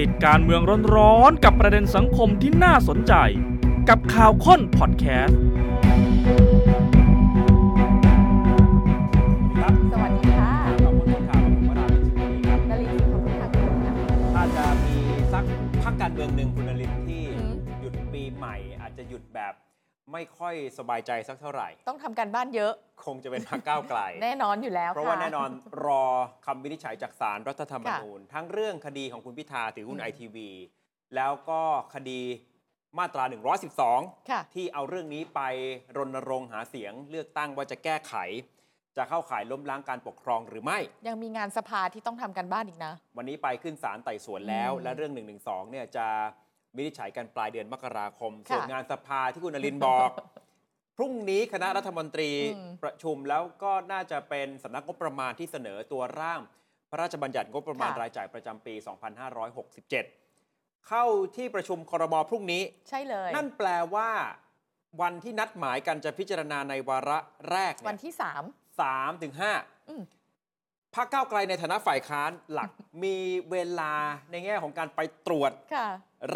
ติดการเมืองร้อนๆกับประเด็นสังคมที่น่าสนใจ กับข่าวค้นพอดแคสต์ครับสวัสดีค่ะขอบคุณทุกข่าวของวราวิชีครับนลินทร์ขอบคุณค่ะคุณค่ะ ถ้าจะมีสักพักการเมืองหนึ่งคุณนรินทร์ที่อืม หยุดปีใหม่ อาจจะหยุดแบบ ไม่ค่อยสบายใจสักเท่าไหร่ ต้องทำการบ้านเยอะ คงจะเป็นพรรคก้าวไกล แน่นอนอยู่แล้วเพราะว่าค่ แน่นอนรอคำวินิจฉัยจากศาลรัฐธรรมนูญ ทั้งเรื่องคดีของคุณพิธาถือหุ้นอืมไอทีวีแล้วก็คดีมาตรา112ค่ะที่เอาเรื่องนี้ไปรณรงค์หาเสียงเลือกตั้งว่าจะแก้ไข จะเข้าข่ายล้มล้างการปกครองหรือไม่ ยังมีงานสภาที่ต้องทำการบ้านอีกนะ วันนี้ไปขึ้นศาลไต่สวนแล้ว อืม และเรื่อง1 1 2เนี่ยจะ วินิจฉัยกันปลายเดือนมกราคมค่ะส่วนงานสภาที่คุณอรินทร์บอก พรุ่งนี้คณะรัฐมนตรีอืมประชุมแล้วก็น่าจะเป็นสำนักงบประมาณที่เสนอตัวร่าง พระราชบัญญัติงบประมาณค่ะรายจ่ายประจำปี 2567 เข้าที่ประชุมครมพรุ่งนี้ ใช่เลย นั่นแปลว่า วันที่นัดหมายกันจะพิจารณาในวาระแรกวันเนี่ยที่สามสามถึงห้าอืม พรรคก้าวไกลในฐานะฝ่ายค้านหลักมีเวลาในแง่ของการไปตรวจค่ะ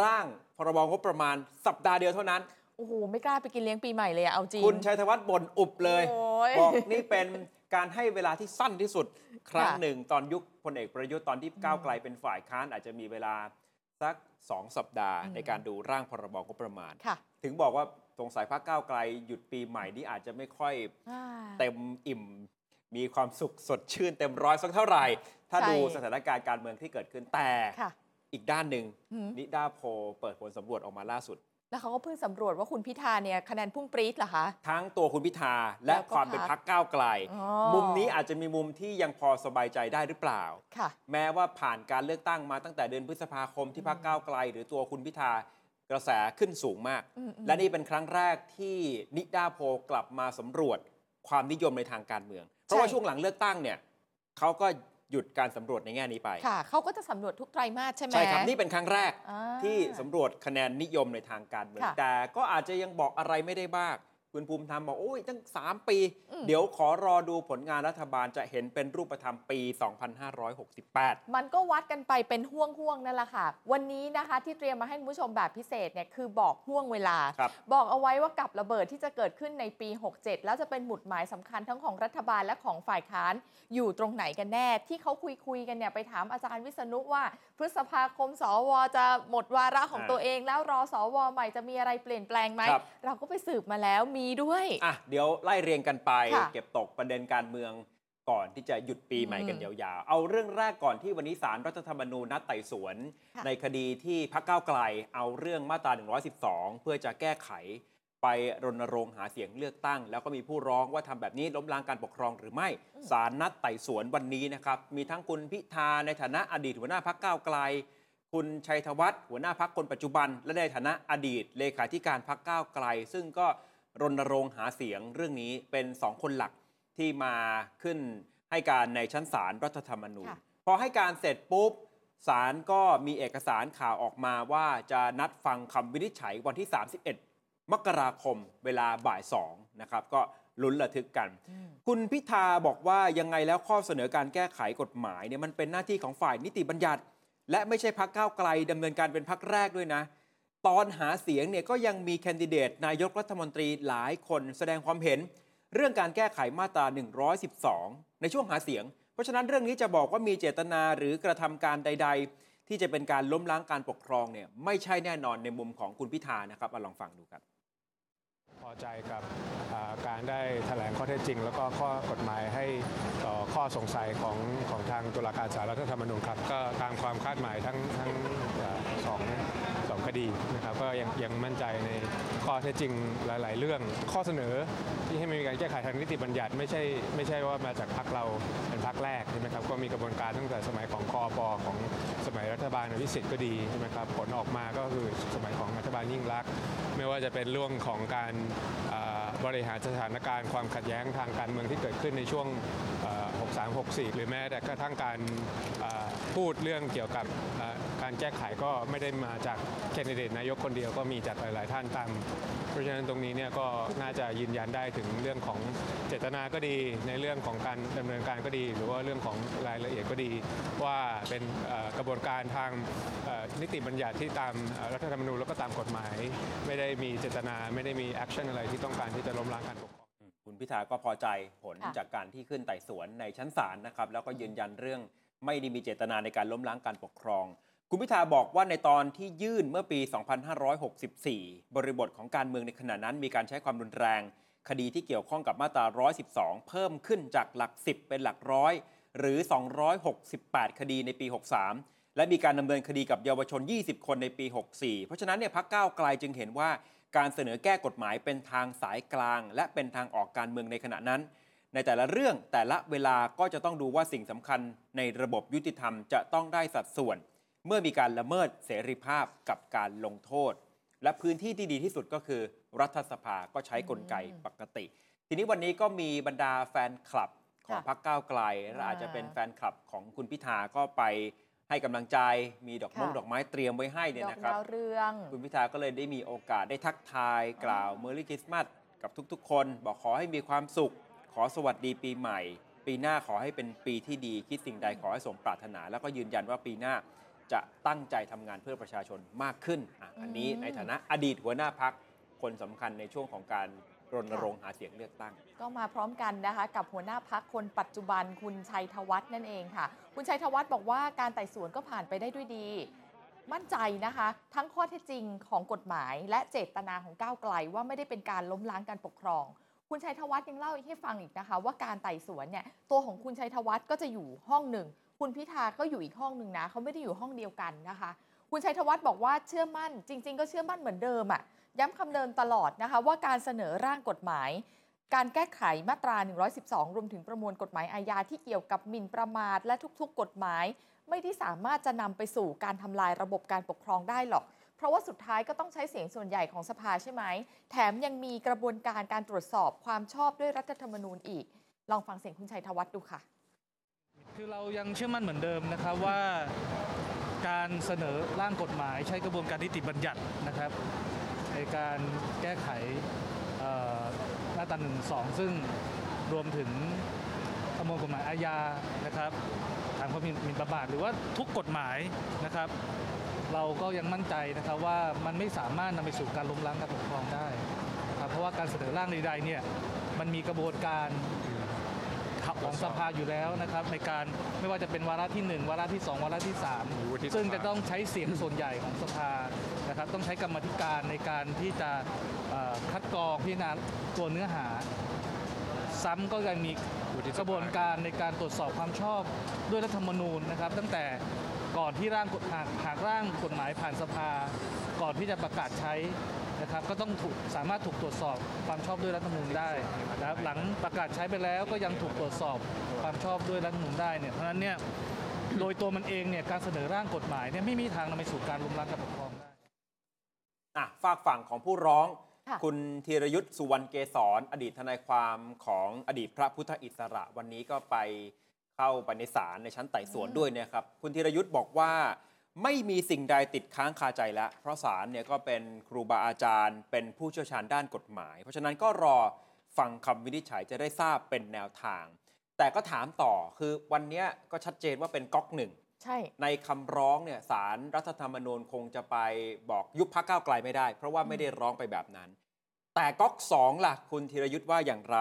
ร่างพรบงบประมาณสัปดาห์เดียวเท่านั้น โอ้โห ไม่กล้าไปกินเลี้ยงปีใหม่เลยอะเอาจริง คุณชัยธวัฒน์บ่นอุบเลยโอ้ยบอกนี่เป็นการให้เวลาที่สั้นที่สุด ครั้งค่ะหนึ่งตอนยุคพลเอกประยุทธ์ตอนที่ก้าวไกลเป็นฝ่ายค้านอาจจะมีเวลาสักสองสัปดาห์อืมในการดูร่างพรบงบประมาณค่ะถึงบอกว่าสงสัยพรรคก้าวไกลหยุดปีใหม่นี่อาจจะไม่ค่อยอ่าเต็มอิ่ม มีความสุขสดชื่นเต็มร้อยสักเท่าไหร่ ถ้าใช่ดูสถานการณ์การเมืองที่เกิดขึ้นแต่ค่ะอีกด้านหนึ่งอืมนิดาโพลเปิดผลสำรวจออกมาล่าสุด แล้วเขาก็เพิ่งสำรวจว่าคุณพิธาเนี่ยคะแนนพุ่งปรี๊ดเหรอคะ ทั้งตัวคุณพิธาและแล้วก็ความเป็นพรพัรกคก้าวไกลอ๋อมุมนี้อาจจะมีมุมที่ยังพอสบายใจได้หรือเปล่าค่ะแม้ว่าผ่านการเลือกตั้งมาตั้งแต่เดือนพฤษภาคมที่พักก้าวไกล หรือตัวคุณพิธากระแสขึ้นสูงมากอืมอืมและนี่เป็นครั้งแรกที่นิดาโพลกลับมาสำรวจความนิยมในทางการเมืองเพราะว่าช่วงหลังเลือกตั้งเนี่ยเขาก็หยุดการสำรวจในแง่นี้ไป ค่ะ เขาก็จะสำรวจทุกไตรมาสใช่ไหมใช่ครับ นี่เป็นครั้งแรกอ่าที่สำรวจคะแนนนิยมในทางการเมืองค่ะแต่ก็อาจจะยังบอกอะไรไม่ได้บ้าง คุณภูมิธรรมบอกโอ้ยตั้ง 3 ปีอืมเดี๋ยวขอรอดูผลงานรัฐบาลจะเห็นเป็นรูปธรรมปี 2568 มันก็วัดกันไปเป็นห่วงๆนั่นแหละค่ะ วันนี้นะคะที่เตรียมมาให้คุณผู้ชมแบบพิเศษเนี่ยคือบอกห่วงเวลาครับบอกเอาไว้ว่ากับระเบิดที่จะเกิดขึ้นในปี 67 แล้วจะเป็นหมุดหมายสำคัญทั้งของรัฐบาลและของฝ่ายค้านอยู่ตรงไหนกันแน่ ที่เขาคุยคุยๆกันเนี่ยไปถามอาจารย์วิษณุว่า พฤษภาคมสวจะหมดวาระของอ่าตัวเอง แล้วรอสวใหม่จะมีอะไรเปลี่ยนแปลงไหมครับเราก็ไปสืบมาแล้วมีด้วย อะเดี๋ยวไล่เรียงกันไป ค่ะเก็บตกประเด็นการเมืองก่อนที่จะหยุดปีใหม่กันอืมยาวๆ เอาเรื่องแรกก่อนที่วันนี้ศาลรัฐธรรมนูญนัดไต่สวน ค่ะ ในคดีที่พักก้าวไกลเอาเรื่องมาตรา 112 เพื่อจะแก้ไข ไปรณรงค์หาเสียงเลือกตั้ง แล้วก็มีผู้ร้องว่าทำแบบนี้ล้มล้างการปกครองหรือไม่ศาลนัดไต่สวนวันนี้นะครับ มีทั้งคุณพิธาในฐานะอดีตหัวหน้าพักก้าวไกล คุณชัยธวัฒน์หัวหน้าพักคนปัจจุบัน และในฐานะอดีตเลขาธิการพักก้าวไกล ซึ่งก็ รณรงค์หาเสียงเรื่องนี้เป็นสองคนหลักที่มาขึ้นให้การในชั้นศาลรัฐธรรมนูญค่ะพอให้การเสร็จปุ๊บศาลก็มีเอกสารข่าวออกมาว่าจะนัดฟังคำวินิจฉัยวันที่ 31 มกราคมเวลาบ่าย2นะครับ ก็ลุ้นระทึกกันอืมคุณพิธาบอกว่ายังไงแล้วข้อเสนอการแก้ไขกฎหมายเนี่ยมันเป็นหน้าที่ของฝ่ายนิติบัญญัติ และไม่ใช่พักก้าวไกลดำเนินการเป็นพักแรกด้วยนะ ตอนหาเสียงเนี่ยก็ยังมีแคนดิเดตนายกรัฐมนตรีหลายคนแสดงความเห็น เรื่องการแก้ไขมาตรา 112 ในช่วงหาเสียง เพราะฉะนั้นเรื่องนี้จะบอกว่ามีเจตนาหรือกระทำการใด ๆ ที่จะเป็นการล้มล้างการปกครองเนี่ยไม่ใช่แน่นอนในมุมของคุณพิธานะครับเอาลองฟังดูครับพอใจกับการได้แถลงข้อเท็จจริง แล้วก็ข้อกฎหมายให้ต่อข้อสงสัยของของทางตุลาการศาลรัฐธรรมนูญครับ ก็ตามความคาดหมายทั้งทั้งสอง ดีนะครับก็ยังยังมั่นใจในข้อเท็จจริงหลาย ๆ เรื่องข้อเสนอที่ให้มีการแก้ไขทางนิติบัญญัติไม่ใช่ไม่ใช่ว่ามาจากพรรคเราเป็นพรรคแรกใช่ไหมครับก็มีกระบวนการตั้งแต่สมัยของคอปของสมัยรัฐบาลอภิสิทธิ์ก็ดีใช่ไหมครับผลออกมาก็คือสมัยของรัฐบาลยิ่งรักษณ์ไม่ว่าจะเป็นเรื่องของการบริหารสถานการณ์ความขัดแย้งทางการเมืองที่เกิดขึ้นในช่วง 364 หรือแม้แต่กระทั่งการพูดเรื่องเกี่ยวกับการแก้ไขก็ไม่ได้มาจากแคนดิเดตนายกคนเดียวก็มีจากหลาย ๆ ท่านตาม เพราะฉะนั้นตรงนี้เนี่ยก็น่าจะยืนยันได้ถึงเรื่องของเจตนาก็ดีในเรื่องของการดำเนินการก็ดี หรือว่าเรื่องของรายละเอียดก็ดี ว่าเป็นกระบวนการทางนิติบัญญัติที่ตามรัฐธรรมนูญแล้วก็ตามกฎหมาย ไม่ได้มีเจตนาไม่ได้มี action อะไรที่ต้องการที่จะล้มล้างการปกครอง คุณพิธาก็พอใจผลค่ะจากการที่ขึ้นไต่สวนในชั้นศาลนะครับ แล้วก็ยืนยันเรื่องไม่ได้มีเจตนาในการล้มล้างการปกครอง คุณพิธาบอกว่าในตอนที่ยื่นเมื่อปี 2564 บริบทของการเมืองในขณะนั้น มีการใช้ความรุนแรง คดีที่เกี่ยวข้องกับมาตรา 112 เพิ่มขึ้นจากหลัก 10 เป็นหลักร้อยหรือ 268 คดีในปี 63 และมีการดำเนินคดีกับเยาวชน 20 คนในปี 64 เพราะฉะนั้นเนี่ยพักก้าวไกลจึงเห็นว่า การเสนอแก้กฎหมายเป็นทางสายกลาง และเป็นทางออกการเมืองในขณะนั้น ในแต่ละเรื่องแต่ละเวลาก็จะต้องดูว่าสิ่งสำคัญในระบบยุติธรรมจะต้องได้สัดส่วน เมื่อมีการละเมิดเสรีภาพกับการลงโทษ และพื้นที่ที่ดีที่สุดก็คือ รัฐสภาก็ใช้กลไกปกติ ทีนี้วันนี้ก็มีบรรดาแฟนคลับของพรรคก้าวไกลและอาจจะเป็นแฟนคลับของคุณพิธาก็ไป ให้กำลังใจมีดอกมงค่ะดอกไม้เตรียมไว้ให้เนี่ยดอกนะครับดาวเรืองคุณพิธาก็เลยได้มีโอกาสได้ทักทายกล่าวเมอร์รี่คริสต์มาสกับทุกๆ คน บอกขอให้มีความสุข ขอสวัสดีปีใหม่ ปีหน้าขอให้เป็นปีที่ดี คิดสิ่งใดขอให้สมปรารถนา แล้วก็ยืนยันว่าปีหน้าจะตั้งใจทำงานเพื่อประชาชนมากขึ้นอะอันนี้อืมในฐานะอดีตหัวหน้าพักคนสำคัญในช่วงของการ รณรงค์หาเสียงเลือกตั้ง ก็มาพร้อมกันนะคะกับหัวหน้าพักคนปัจจุบันคุณชัยธวัฒน์นั่นเองค่ะ คุณชัยธวัฒน์บอกว่าการไต่สวนก็ผ่านไปได้ด้วยดี มั่นใจนะคะ ทั้งข้อเท็จจริงของกฎหมาย และเจตนาของก้าวไกลว่าไม่ได้เป็นการล้มล้างการปกครอง คุณชัยธวัฒน์ยังเล่าให้ฟังอีกนะคะ ว่าการไต่สวนเนี่ยตัวของคุณชัยธวัฒน์ก็จะอยู่ห้องหนึ่งคุณพิธาก็อยู่อีกห้องหนึ่งนะเขาไม่ได้อยู่ห้องเดียวกันนะคะ คุณชัยธวัฒน์บอกว่าเชื่อมั่น จริง ๆ ก็เชื่อมั่นเหมือนเดิมอะ ย้ำคำเดิมตลอดนะคะว่าการเสนอร่างกฎหมาย การแก้ไขมาตรา 112 รวมถึงประมวลกฎหมายอาญาที่เกี่ยวกับหมิ่นประมาทและทุกๆ กฎหมาย ไม่ได้สามารถจะนำไปสู่การทำลายระบบการปกครองได้หรอกเพราะว่าสุดท้ายก็ต้องใช้เสียงส่วนใหญ่ของสภาใช่ไหม แถมยังมีกระบวนการการตรวจสอบความชอบด้วยรัฐธรรมนูญอีก ลองฟังเสียงคุณชัยธวัฒน์ดูค่ะ คือเรายังเชื่อมั่นเหมือนเดิมนะครับว่าการเสนอร่างกฎหมายใช้กระบวนการนิติบัญญัตินะครับ การแก้ไขเอ่อมาตราหนึ่งสองซึ่งรวมถึงประมวลกฎหมายอาญานะครับฐานความผิดหมิ่นประมาทหรือว่าทุกกฎหมายนะครับ เราก็ยังมั่นใจนะครับว่ามันไม่สามารถนำไปสู่การล้มล้างการปกครองได้ครับเพราะว่าการเสนอร่างใดๆเนี่ยมันมีกระบวนการ ของสภาอยู่แล้วนะครับในการไม่ว่าจะเป็นวาระที่ 1 วาระที่ 2 วาระที่สา3ซึ่งจะต้องใช้เสียงส่วนใหญ่ของสภานะครับต้องใช้กรรมธิการในการที่จะคัดกรองพิจารณาตัวเนื้อหา ซ้ำก็ยังมีกระบวนการในการตรวจสอบความชอบด้วยรัฐธรรมนูญนะครับ ตั้งแต่ก่อนที่ร่างหากหากร่างกฎหมายผ่านสภา ก่อนที่จะประกาศใช้ นะครับก็ต้องถูกสามารถถูกตรวจสอบความชอบด้วยรัฐธรรมนูญได้นะครับหลังประกาศใช้ไปแล้วก็ยังถูกตรวจสอบความชอบด้วยรัฐธรรมนูญได้เนี่ยเพราะฉะนั้นเนี่ยโดยตัวมันเองเนี่ยการเสนอร่างกฎหมายเนี่ยไม่มีทางนำไปสู่การล้มล้างการปกครองได้อะฝากฝั่งของผู้ร้องค่ะคุณธีรยุทธ์สุวรรณเกษรอดีตทนายความของอดีตพระพุทธอิสระวันนี้ก็ไปเข้าไปในศาลในชั้นไต่สวนด้วยนะครับ คุณธีรยุทธ์บอกว่า ไม่มีสิ่งใดติดค้างคาใจแล้ว เพราะศาลเนี่ยก็เป็นครูบาอาจารย์ เป็นผู้เชี่ยวชาญด้านกฎหมาย เพราะฉะนั้นก็รอฟังคำวินิจฉัยจะได้ทราบเป็นแนวทาง แต่ก็ถามต่อคือวันเนี้ยก็ชัดเจนว่าเป็นก๊อกหนึ่งใช่ในคำร้องเนี่ยสารรัฐธรรมนูญคงจะไปบอกยุบพักก้าวไกลไม่ได้ เพราะว่าไม่ได้ร้องไปแบบนั้น แต่ก๊อกสองล่ะ คุณธีรยุทธ์ว่าอย่างไร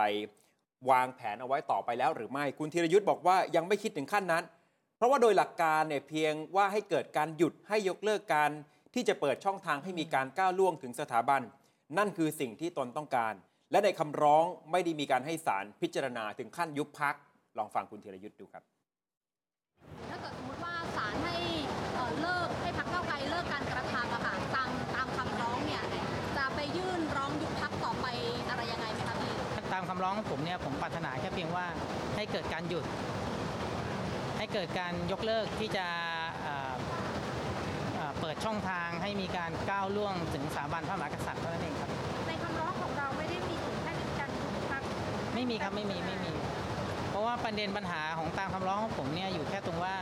วางแผนเอาไว้ต่อไปแล้วหรือไม่ คุณธีรยุทธ์บอกว่ายังไม่คิดถึงขั้นนั้นเพ ราะว่าโดยหลักการเนี่ยเพียงว่าให้เกิดการหยุดให้ยกเลิกการที่จะเปิดช่องทางให้มีการก้าวล่วงถึงสถาบัน นั่นคือสิ่งที่ตนต้องการ และในคำร้องไม่ได้มีการให้ศาลพิจารณาถึงขั้นยุบพักลองฟังคุณธีรยุทธ์ดูครับถ้าเกิดสมมติว่าศาลให้เอ่อเลิกให้พักเก้าวไกลเลิกการกระทำอะค่ะตามตามคำร้องเนี่ยจะไปยื่นร้องยุบพักต่อไปอะไรยังไงไหมคะพี่ตามคำร้องของผมเนี่ยผมปรารถนาแค่เพียงว่าให้เกิดการหยุดให้ เกิดการยกเลิกที่จะเอ่อเอ่อเปิดช่องทางให้มีการก้าวล่วงถึงสถาบันพระมหากษัตริย์เท่านั้นเองครับ ในคำร้องของเราไม่ได้มีถึงขั้นการยุบพักไม่มีครับไม่มีไม่มี เพราะว่าว่าประเด็นปัญหาของตามคำร้องของผมเนี่ยอยู่แค่ตรงว่า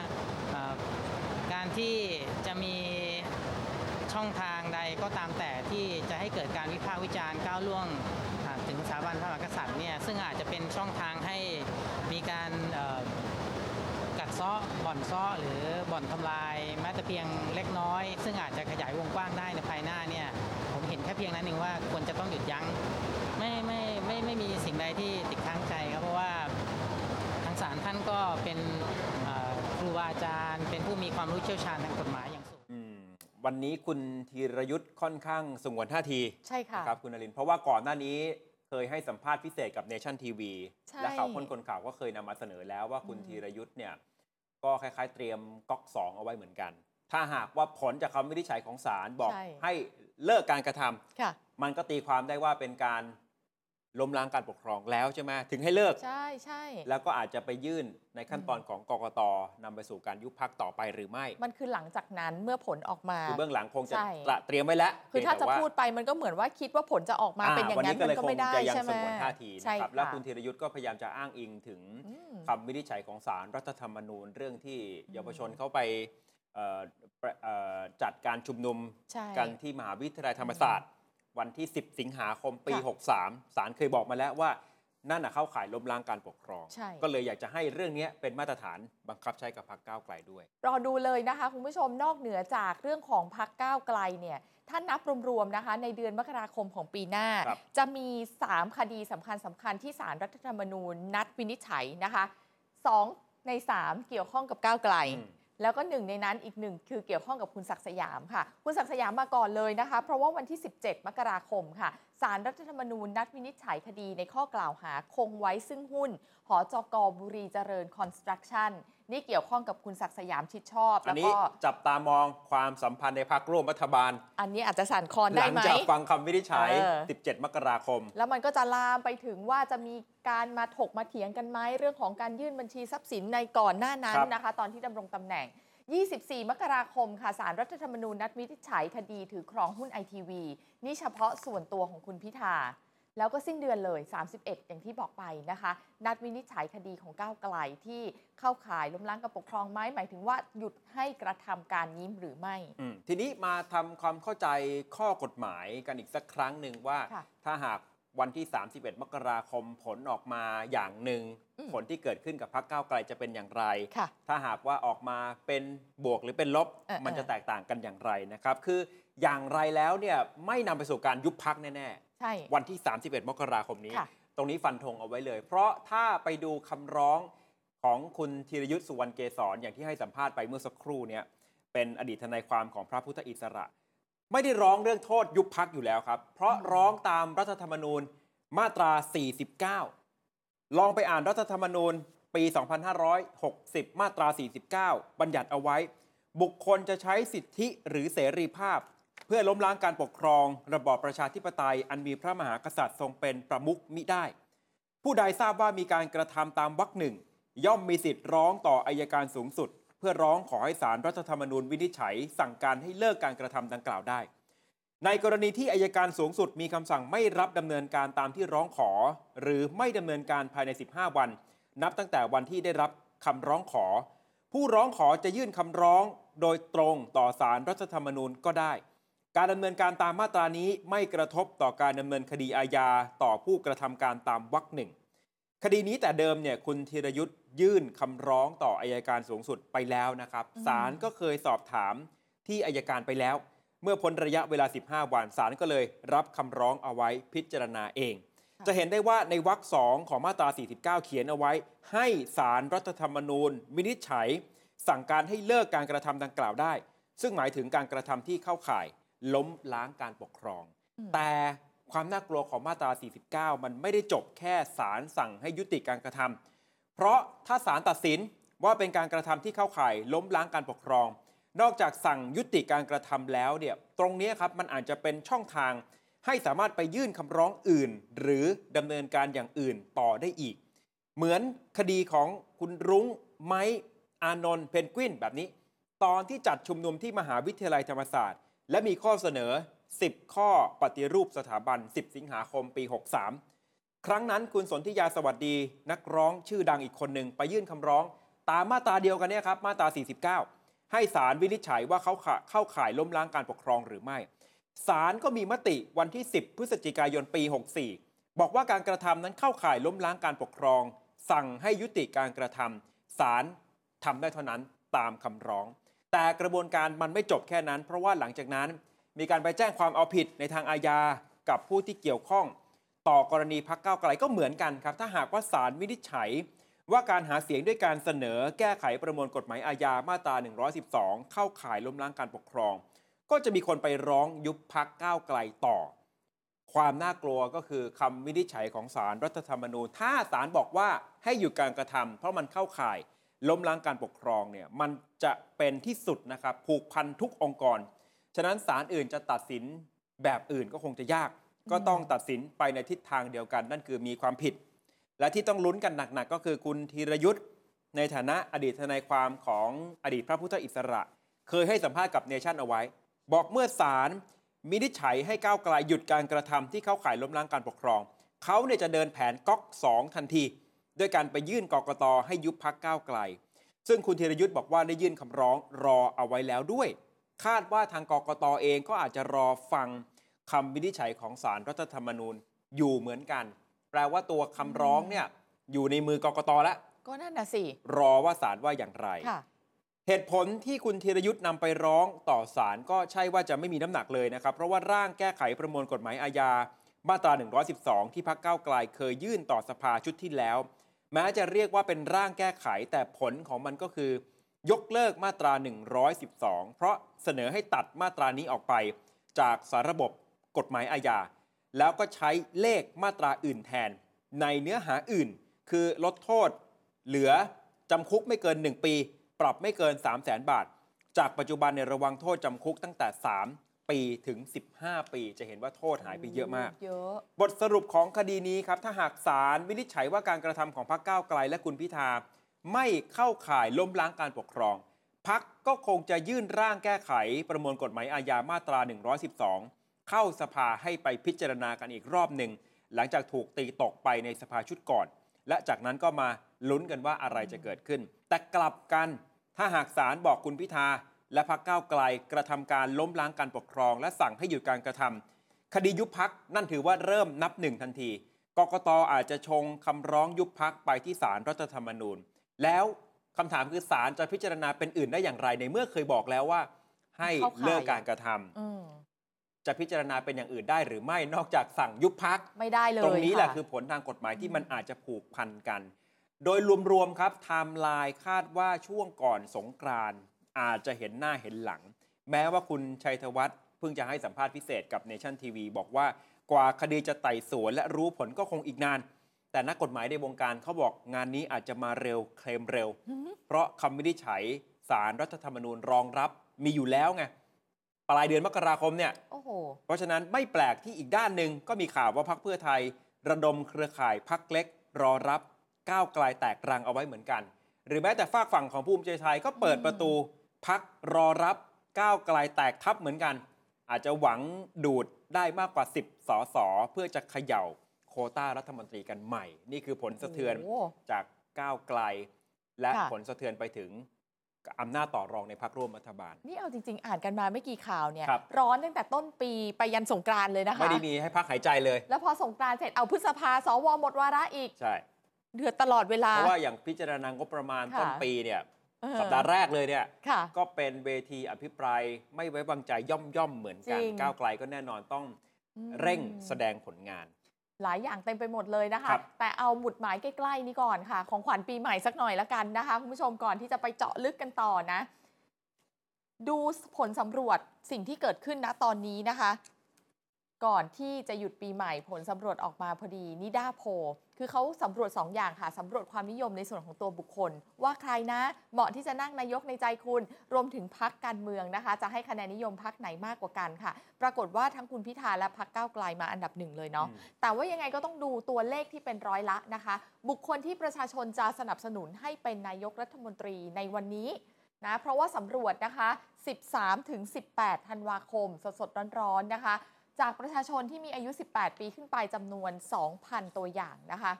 เอ่อการที่จะมีช่องทางใดก็ตามแต่ที่จะให้เกิดการวิพากษ์วิจารณ์ก้าวล่วงอ่าถึงสถาบันพระมหากษัตริย์เนี่ยซึ่งอาจจะเป็นช่องทางให้มีการ เอ่อกัดเซาะบ่อนเซาะหรือบ่อนทำลายแม้แต่เพียงเล็กน้อย ซึ่งอาจจะขยายวงกว้างได้ในภายหน้าเนี่ยผมเห็นแค่เพียงนั้นเองว่าควรจะต้องหยุดยั้งไม่ไม่ไม่ไม่มีสิ่งใดที่ติดค้างใจครับเพราะว่าทางศาลท่านก็เป็นเอ่อครูบาอาจารย์ เป็นผู้มีความรู้เชี่ยวชาญทางกฎหมายอย่างสูงอืมวันนี้คุณธีรยุทธ์ค่อนข้างสงวนท่าทีใช่ค่ะนะครับคุณนรินทร์เพราะว่าก่อนหน้านี้เคยให้สัมภาษณ์พิเศษกับเนชั่นทีวีใช่และข่าวคนคนข่าวก็เคยนำมาเสนอแล้วว่าคุณอืมธีรยุทธ์เนี่ย ก็คล้ายๆ เตรียมก๊อกสองเอาไว้เหมือนกัน ถ้าหากว่าผลจากคำวินิจฉัยของศาลบอกใช่ให้เลิกการกระทำค่ะ มันก็ตีความได้ว่าเป็นการ ล้มล้างการปกครองแล้วใช่ไหมถึงให้เลิก ใช่ใช่ แล้วก็อาจจะไปยื่นในขั้นตอนของกกตนำไปสู่การยุบพักต่อไปหรือไม่มันคือหลังจากนั้นเมื่อผลออกมา คือเบื้องหลังคงจะใช่ ตระเตรียมไว้แล้วคือถ้าเพีจะยงแต่ว่พูดไปมันก็เหมือนว่าคิดว่าผลจะออกมาเป็นอย่างวันั้นก็มัเลยนก็คงไม่ได้จะยังใช่ไหมสงวนท่าทีใช่นะครับแล้วะคุณธีรยุทธ์ก็พยายามจะอ้างอิงถึงอืม คำวินิจฉัยของศาลรัฐธรรมนูญ เรื่องที่เยาวชนเข้าไปเอ่อประเอ่อจัดการชุมนุมใช่ กันที่มหาวิทยาลัยธรรมศาสตร์ วันที่ 10 สิงหาคมปีค่ะ63ศาลเคยบอกมาแล้วว่านั่นน่ะเข้าข่ายล้มล้างการปกครองใช่ก็เลยอยากจะให้เรื่องนี้เป็นมาตรฐานบังคับใช้กับพรรคก้าวไกลด้วย รอดูเลยนะคะ คุณผู้ชมนอกเหนือจากเรื่องของพักก้าวไกลเนี่ยถ้านับรวมๆนะคะ ในเดือนมกราคมของปีหน้าครับจะมี 3 คดีสำคัญสำคัญที่สารรัฐธรรมนูญ นัดวินิจฉัยนะคะ 2 ใน 3 เกี่ยวข้องกับก้าวไกลอืม แล้วก็หนึ่งในนั้นอีกหนึ่งคือเกี่ยวข้องกับคุณศักดิ์สยามค่ะ คุณศักดิ์สยามมาก่อนเลยนะคะ เพราะว่าวันที่ 17 มกราคมค่ะ ศาลรัฐธรรมนูญนัดวินิจฉัยคดีในข้อกล่าวหาคงไว้ซึ่งหุ้น หจก. บุรีเจริญคอนสตรักชั่นนี่เกี่ยวข้องกับคุณศักดิ์สยามชิดชอบแล้วอันนี้ก็จับตามองความสัมพันธ์ในพรรคร่วมรัฐบาล อันนี้อาจจะสั่นคลอนได้ลังจากฟังคำวินิจฉัยเออ17 มกราคม แล้วมันก็จะลามไปถึงว่าจะมีการมาถกมาเถียงกันไหมเรื่องของการยื่นบัญชีทรัพย์สินในก่อนหน้านั้นครับนะคะ ตอนที่ดำรงตำแหน่ง 24 มกราคมค่ะสารรัฐธรรมนูญนัดวินิจฉัยคดีถือครองหุ้นไอทีวีนี่เฉพาะส่วนตัวของคุณพิธา แล้วก็สิ้นเดือนเลย 31 อย่างที่บอกไปนะคะ นัดวินิจฉัยคดีของก้าวไกลที่เข้าข่ายล้มล้างการปกครองไหมหมายถึงว่าหยุดให้กระทำการนี้หรือไม่อืมทีนี้มาทำความเข้าใจข้อกฎหมายกันอีกสักครั้งหนึ่งว่าค่ะถ้าหาก วันที่ 31 มกราคมผลออกมาอย่างหนึ่งอืมผลที่เกิดขึ้นกับพรรคก้าวไกลจะเป็นอย่างไรค่ะถ้าหากว่าออกมาเป็นบวกหรือเป็นลบเออมันจะเออแตกต่างกันอย่างไรนะครับ คืออย่างไรแล้วเนี่ยไม่นำไปสู่การยุบพักแน่ใช่ๆวันที่ 31 มกราคมนี้ค่ะตรงนี้ฟันธงเอาไว้เลย เพราะถ้าไปดูคำร้องของคุณธีรยุทธ์สุวรรณเกษรอย่างที่ให้สัมภาษณ์ไปเมื่อสักครู่เนี่ยเป็นอดีตทนายความของพระพุทธอิสระ ไม่ได้ร้องเรื่องโทษยุบพักอยู่แล้วครับ เพราะร้องตามรัฐธรรมนูญมาตรา 49 ลองไปอ่านรัฐธรรมนูญปี 2560 มาตรา 49 บัญญัติเอาไว้ บุคคลจะใช้สิทธิหรือเสรีภาพ เพื่อล้มล้างการปกครอง ระบอบประชาธิปไตย อันมีพระมหากษัตริย์ทรงเป็นประมุขมิได้ ผู้ใดทราบว่ามีการกระทำตามวรรคหนึ่ง ย่อมมีสิทธิ์ร้องต่ออายการสูงสุด เพื่อร้องขอให้ศาลรรัฐธรรมนูญวินิจฉัย สั่งการให้เลิกการกระทำดังกล่าวได้ ในกรณีที่อายการสูงสุดมีคำสั่งไม่รับดำเนินการตามที่ร้องขอ หรือไม่ดำเนินการภายใน 15 วัน นับตั้งแต่วันที่ได้รับคำร้องขอ ผู้ร้องขอจะยื่นคำร้องโดยตรงต่อศาลรรัฐธรรมนูญก็ได้ การดำเนินการตามมาตรานี้ไม่กระทบต่อการดำเนินคดีอาญาต่อผู้กระทำการตามวรรคหนึ่ง คดีนี้แต่เดิมเนี่ยคุณธีรยุทธ์ยื่นคำร้องต่ออายการสูงสุดไปแล้วนะครับอืมศาลก็เคยสอบถามที่อายการไปแล้ว เมื่อพ้นระยะเวลา 15 วันศาลก็เลยรับคำร้องเอาไว้พิจารณาเอง จะเห็นได้ว่าในวรรคสองของมาตรา 49 เขียนเอาไว้ ให้ศาลรรัฐธรรมนูญวินิจฉัย สั่งการให้เลิกการกระทำดังกล่าวได้ ซึ่งหมายถึงการกระทำที่เข้าข่าย ล้มล้างการปกครองอืมแต่ ความน่ากลัวของมาตรา 49 มันไม่ได้จบแค่ศาลสั่งให้ยุติการกระทำเพราะถ้าศาลตัดสินว่าเป็นการกระทำที่เข้าข่ายล้มล้างการปกครอง นอกจากสั่งยุติการกระทำแล้วเนี่ยตรงนี้ครับมันอาจจะเป็นช่องทาง ให้สามารถไปยื่นคำร้องอื่น หรือดำเนินการอย่างอื่นต่อได้อีก เหมือนคดีของคุณรุ้งไม้อานนท์เพนกวินแบบนี้ ตอนที่จัดชุมนุมที่มหาวิทยาลัยธรรมศาสตร์ และมีข้อเสนอ 10 ข้อปฏิรูปสถาบัน 10 สิงหาคมปี 63 ครั้งนั้นคุณสนธิยาสวัสดีนักร้องชื่อดังอีกคนหนึ่งไปยื่นคำร้องตามมาตราเดียวกันเนี่ยครับ มาตรา 49 ให้ศาลวินิจฉัยว่าเขาเข้าข่ายล้มล้างการปกครองหรือไม่ศาลก็มีมติวันที่ 10 พฤศจิกายนปี 64 บอกว่าการกระทำนั้นเข้าข่ายล้มล้างการปกครอง สั่งให้ยุติการกระทำศาลทำได้เท่านั้นตามคำร้อง แต่กระบวนการมันไม่จบแค่นั้น เพราะว่าหลังจากนั้น มีการไปแจ้งความเอาผิดในทางอาญากับผู้ที่เกี่ยวข้อง ต่อกรณีพักเก้าไกลก็เหมือนกันครับ ถ้าหากว่าศาลวินิจฉัย ว่าการหาเสียงด้วยการเสนอแก้ไขประมวลกฎหมายอาญามาตรา 112 เข้าข่ายล้มล้างการปกครอง ก็จะมีคนไปร้องยุบพักก้าวไกลต่อ ความน่ากลัวก็คือคำวินิจฉัยของศาลรัฐธรรมนูญ ถ้าศาลบอกว่าให้หยุดการกระทำเพราะมันเข้าข่ายล้มล้างการปกครองเนี่ยมันจะเป็นที่สุดนะครับผูกพันทุกองค์กร ฉะนั้นศาลอื่นจะตัดสินแบบอื่นก็คงจะยาก ก็ต้องตัดสินไปในทิศทางเดียวกัน นั่นคือมีความผิด และที่ต้องลุ้นกันหนักๆ ก็คือคุณธีรยุทธ์ในฐานะอดีตทนายความของอดีตพระพุทธอิสระ เคยให้สัมภาษณ์กับเนชั่นเอาไว้ บอกเมื่อศาลมินิจฉัยให้ก้าวไกลหยุดการกระทำที่เข้าข่ายล้มล้างการปกครอง เขาเนี่ยจะเดินแผนก๊อก2ทันทีด้วยการไปยื่นกกตให้ยุบพักก้าวไกล ซึ่งคุณธีรยุทธ์บอกว่าได้ยื่นคำร้องรอเอาไว้แล้วด้วย คาดว่าทางกกตเองก็อาจจะรอฟังคำวินิจฉัยของศาลรัฐธรรมนูญอยู่เหมือนกัน แปลว่าตัวคำร้องเนี่ยอยู่ในมือกกตแล้ว ก็นั่นน่ะสิ รอว่าศาลว่าอย่างไรค่ะเหตุผลที่คุณธีรยุทธ์นำไปร้องต่อศาลก็ใช่ว่าจะไม่มีน้ำหนักเลยนะครับ เพราะว่าร่างแก้ไขประมวลกฎหมายอาญามาตรา 112 ที่พักเก้าวไกลเคยยื่นต่อสภาชุดที่แล้ว แม้จะเรียกว่าเป็นร่างแก้ไขแต่ผลของมันก็คือ ยกเลิกมาตรา 112 เพราะเสนอให้ตัดมาตรานี้ออกไป จากสารบบกฎหมายอาญาแล้วก็ใช้เลขมาตราอื่นแทน ในเนื้อหาอื่น คือลดโทษ เหลือจำคุกไม่เกิน 1 ปี ปรับไม่เกิน 3 0 0แสนบาท จากปัจจุบันในยระวังโทษจำคุกตั้งแต่ 3 ปีถึง 15 ปี จะเห็นว่าโทษหายไปเยอะมาก เยอะ บทสรุปของคดีนี้ครับ ถ้าหากศาลวินิจฉัยว่าการกระทำของพรรคก้าวไกลและคุณพิธา ไม่เข้าข่ายล้มล้างการปกครอง พักก็คงจะยื่นร่างแก้ไขประมวลกฎหมายอาญามาตรา 112 เข้าสภาให้ไปพิจารณากันอีกรอบหนึ่ง หลังจากถูกตีตกไปในสภาชุดก่อน และจากนั้นก็มาลุ้นกันว่าอะไรจะเกิดขึ้น แต่กลับกันถ้าหากศาลบอกคุณพิธา และพรรคก้าวไกลกระทำการล้มล้างการปกครอง และสั่งให้หยุดการกระทำคดียุบพักนั่นถือว่าเริ่มนับหนึ่งทันทีกกตอาจจะชงคำร้องยุบพักไปที่ศาลรัฐธรรมนูญ แล้วคำถามคือศาลจะพิจารณาเป็นอื่นได้อย่างไรในเมื่อเคยบอกแล้วว่า ให้เข้าข่ายเลิกการกระทำอืมจะพิจารณาเป็นอย่างอื่นได้หรือไม่นอกจากสั่งยุบพรรคไม่ได้เลยตรงนี้แหละคือผลทางกฎหมายที่มันอาจจะผูกพันกัน โดยรวมๆครับไทม์ไลน์คาดว่าช่วงก่อนสงกรานต์อาจจะเห็นหน้าเห็นหลัง แม้ว่าคุณชัยธวัฒน์เพิ่งจะให้สัมภาษณ์พิเศษกับเนชั่นทีวีบอกว่ากว่าคดีจะไต่สวนและรู้ผลก็คงอีกนาน แต่นักกฎหมายในวงการเขาบอกงานนี้อาจจะมาเร็วเคลมเร็ว เพราะคำวินิจฉัยสารรัฐธรรมนูญรองรับมีอยู่แล้วไงปลายเดือนมกราคมเนี่ยโอ้โหเพราะฉะนั้นไม่แปลกที่อีกด้านหนึ่งก็มีข่าวว่าพักเพื่อไทย ระดมเครือข่ายพักเล็ก รอรับก้าวไกลแตกรังเอาไว้เหมือนกัน หรือแม้แต่ฝากฝั่งของภูมิใจไทยก็เปิดประตู พักรอรับก้าวไกลแตกทับเหมือนกัน อาจจะหวังดูดได้มากกว่า 10สสเพื่อจะเขย่า โควต้ารัฐมนตรีกันใหม่ นี่คือผลสะเทือนโอ้โหจากก้าวไกล และค่ะผลสะเทือนไปถึงอำนาจต่อรองในพักร่วมรัฐบาล นี่เอาจริง ๆ อ่านกันมาไม่กี่ข่าวเนี่ยครับร้อนตั้งแต่ต้นปีไปยันสงกรานต์เลยนะคะ ไม่ได้มีให้พักหายใจเลย แล้วพอสงกรานต์เสร็จเอาพฤษภาสวหมดวาระอีก ใช่ เดือดตลอดเวลา เพราะว่าอย่างพิจารณางบประมาณค่ะต้นปีเนี่ยเออสัปดาห์แรกเลยเนี่ยค่ะก็เป็นเวทีอภิปรายไม่ไว้วางใจย่อมย่อมๆเหมือนกันจริงก้าวไกลก็แน่นอนต้องอืมเร่งแสดงผลงาน หลายอย่างเต็มไปหมดเลยนะคะครับแต่เอาหมุดหมายใกล้ๆนี้ก่อนค่ะ ของขวัญปีใหม่สักหน่อยละกันนะคะ คุณผู้ชมก่อนที่จะไปเจาะลึกกันต่อนะ ดูผลสำรวจสิ่งที่เกิดขึ้นนะตอนนี้นะคะ ก่อนที่จะหยุดปีใหม่ผลสำรวจออกมาพอดีนิด้าโพลคือเขาสำรวจ 2 อย่างค่ะสำรวจความนิยมในส่วนของตัวบุคคล ว่าใครนะ เหมาะที่จะนั่งนายกในใจคุณ รวมถึงพักการเมืองนะคะ จะให้คะแนนนิยมพักไหนมากกว่ากันค่ะ ปรากฏว่าทั้งคุณพิธาและพักก้าวไกลมาอันดับหนึ่งเลยเนาะอืมแต่ว่ายังไงก็ต้องดูตัวเลขที่เป็นร้อยละนะคะ บุคคลที่ประชาชนจะสนับสนุนให้เป็นนายกรัฐมนตรีในวันนี้นะเพราะว่าสำรวจนะคะ 13ถึง18 ธันวาคม สดๆร้อนๆนะคะ จากประชาชนที่มีอายุ 18 ปีขึ้นไปจำนวน 2,000 ตัวอย่างนะคะ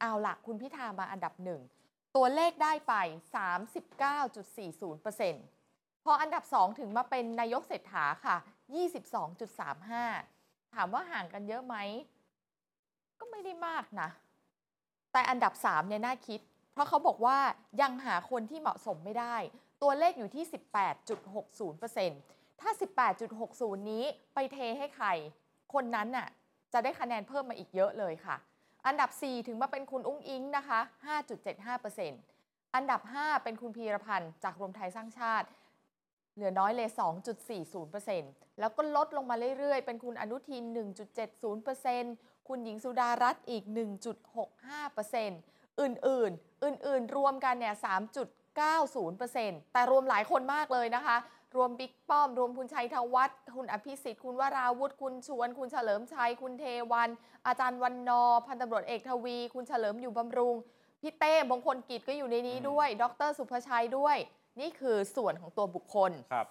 เอาล่ะคุณพิธามาอันดับหนึ่ง ตัวเลขได้ไป 39.40%พออันดับ 2 ถึงมาเป็นนายกเศรษฐาค่ะ 22.35 ถามว่าห่างกันเยอะไหม ก็ไม่ได้มากนะ แต่อันดับ 3 เนี่ยน่าคิด เพราะเขาบอกว่ายังหาคนที่เหมาะสมไม่ได้ ตัวเลขอยู่ที่ 18.60% ถ้า 18.60 นี้ไปเทให้ใคร คนนั้นน่ะจะได้คะแนนเพิ่มมาอีกเยอะเลยค่ะ อันดับ 4 ถึงมาเป็นคุณอุ้งอิงนะคะ 5.75%อันดับ 5 เป็นคุณพีรพันธ์จากรวมไทยสร้างชาติ เหลือน้อยเลย 2.40%แล้วก็ลดลงมาเรื่อยๆ เป็นคุณอนุทิน 1.70%คุณหญิงสุดารัตน์อีก 1.65%อื่นๆ อื่นๆ รวมกันเนี่ย 3.90%แต่รวมหลายคนมากเลยนะคะ รวมบิ๊กป้อม รวมคุณชัยธวัฒน์คุณอภิสิทธิ์ คุณวราวุธคุณชวน คุณเฉลิมชัย คุณเทวัน อาจารย์วันนอร์พันตำรวจเอกทวี คุณเฉลิมอยู่บำรุง พี่เต้มงคลกิจก็อยู่ในนี้ด้วย ดรสุภชัยด้วย นี่คือส่วนของตัวบุคคลครับ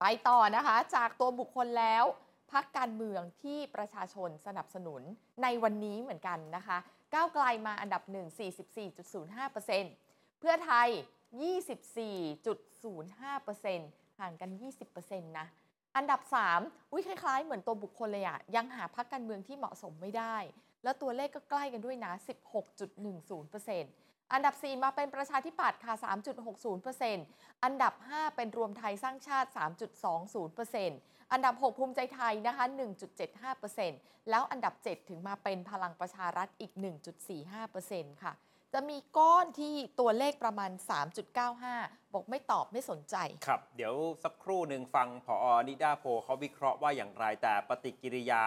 ไปต่อนะคะ จากตัวบุคคลแล้วพักการเมืองที่ประชาชนสนับสนุนในวันนี้เหมือนกันนะคะ ก้าวไกลมาอันดับ 1 44.05%เพื่อไทย 24.05% ห่างกัน 20%นะอันดับ 3 อุ้ยคล้ายๆ เหมือนตัวบุคคลเลยอะยังหาพักการเมืองที่เหมาะสมไม่ได้ แล้วตัวเลขก็ใกล้กันด้วยนะ 16.10%อันดับ 4 มาเป็นประชาธิปัตย์ค่ะ 3.60%อันดับ 5 เป็นรวมไทยสร้างชาติ 3.20%อันดับ 6 ภูมิใจไทยนะคะ 1.75%แล้วอันดับ 7 ถึงมาเป็นพลังประชารัฐอีก 1.45%ค่ะ จะมีก้อนที่ตัวเลขประมาณ 3.95 บอกไม่ตอบไม่สนใจ ครับ เดี๋ยวสักครู่หนึ่งฟังผอนิดาโพเขาวิเคราะห์ว่าอย่างไรแต่ปฏิกิริยา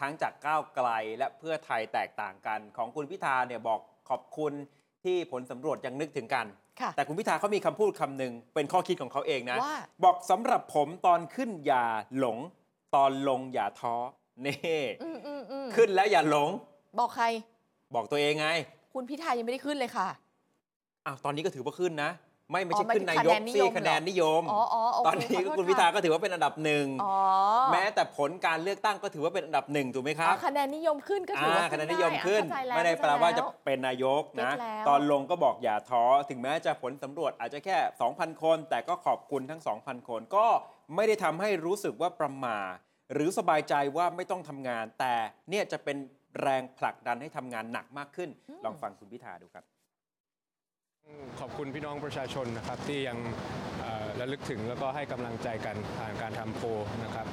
ทั้งจากก้าวไกลและเพื่อไทยแตกต่างกัน ของคุณพิธาเนี่ยบอกขอบคุณที่ผลสำรวจยังนึกถึงกัน ค่ะ แต่คุณพิธาเขามีคำพูดคำหนึ่งเป็นข้อคิดของเขาเองนะ ว่า บอกสำหรับผมตอนขึ้นอย่าหลง ตอนลงอย่าท้อนี่อืมอืมอืมขึ้นแล้วอย่าหลง บอกใคร บอกตัวเองไง คุณพิธายังไม่ได้ขึ้นเลยค่ะ อ้าวตอนนี้ก็ถือว่าขึ้นนะ ไม่ไม่อ๋ใช่อหมายขึ้ถึนงนายกคะแนนนิสิยมเหรอคะแนนนิยมอ๋ออ๋อโอเคตอนนี้ขโทษคุณพิธาะก็ถือว่าเป็นอันดับหนึ่งอ๋อแม้แต่ผลการเลือกตั้งก็ถือว่าเป็นอันดับหนึ่งถูกไหมคอ๋รัอบคะแนนนิยมขึ้นก็ถือว่าอ่าขึ้คะแนนได้นิยมขึ้นอะเข้าใจแล้วไม่ได้แปลว่าจะเข้ใจเป็นนายกนะเก็ตแล้วตอนลงก็บอกอย่าท้อถึงแม้จะผลสำรวจอาจจะแค่ 2,000 คน แต่ก็ขอบคุณทั้ง 2,000 คน ก็ไม่ได้ทำให้รู้สึกว่าประหมาหรือสบายใจว่าไม่ต้องทำงาน แต่เนี่ยจะเป็น แรงผลักดันให้ทำงานหนักมากขึ้น ลองฟังคุณพิธาดูครับ ขอบคุณพี่น้องประชาชนนะครับที่ยังเอ่อระลึกถึงแล้วก็ให้กำลังใจกันผ่านการทำโพลนะครับ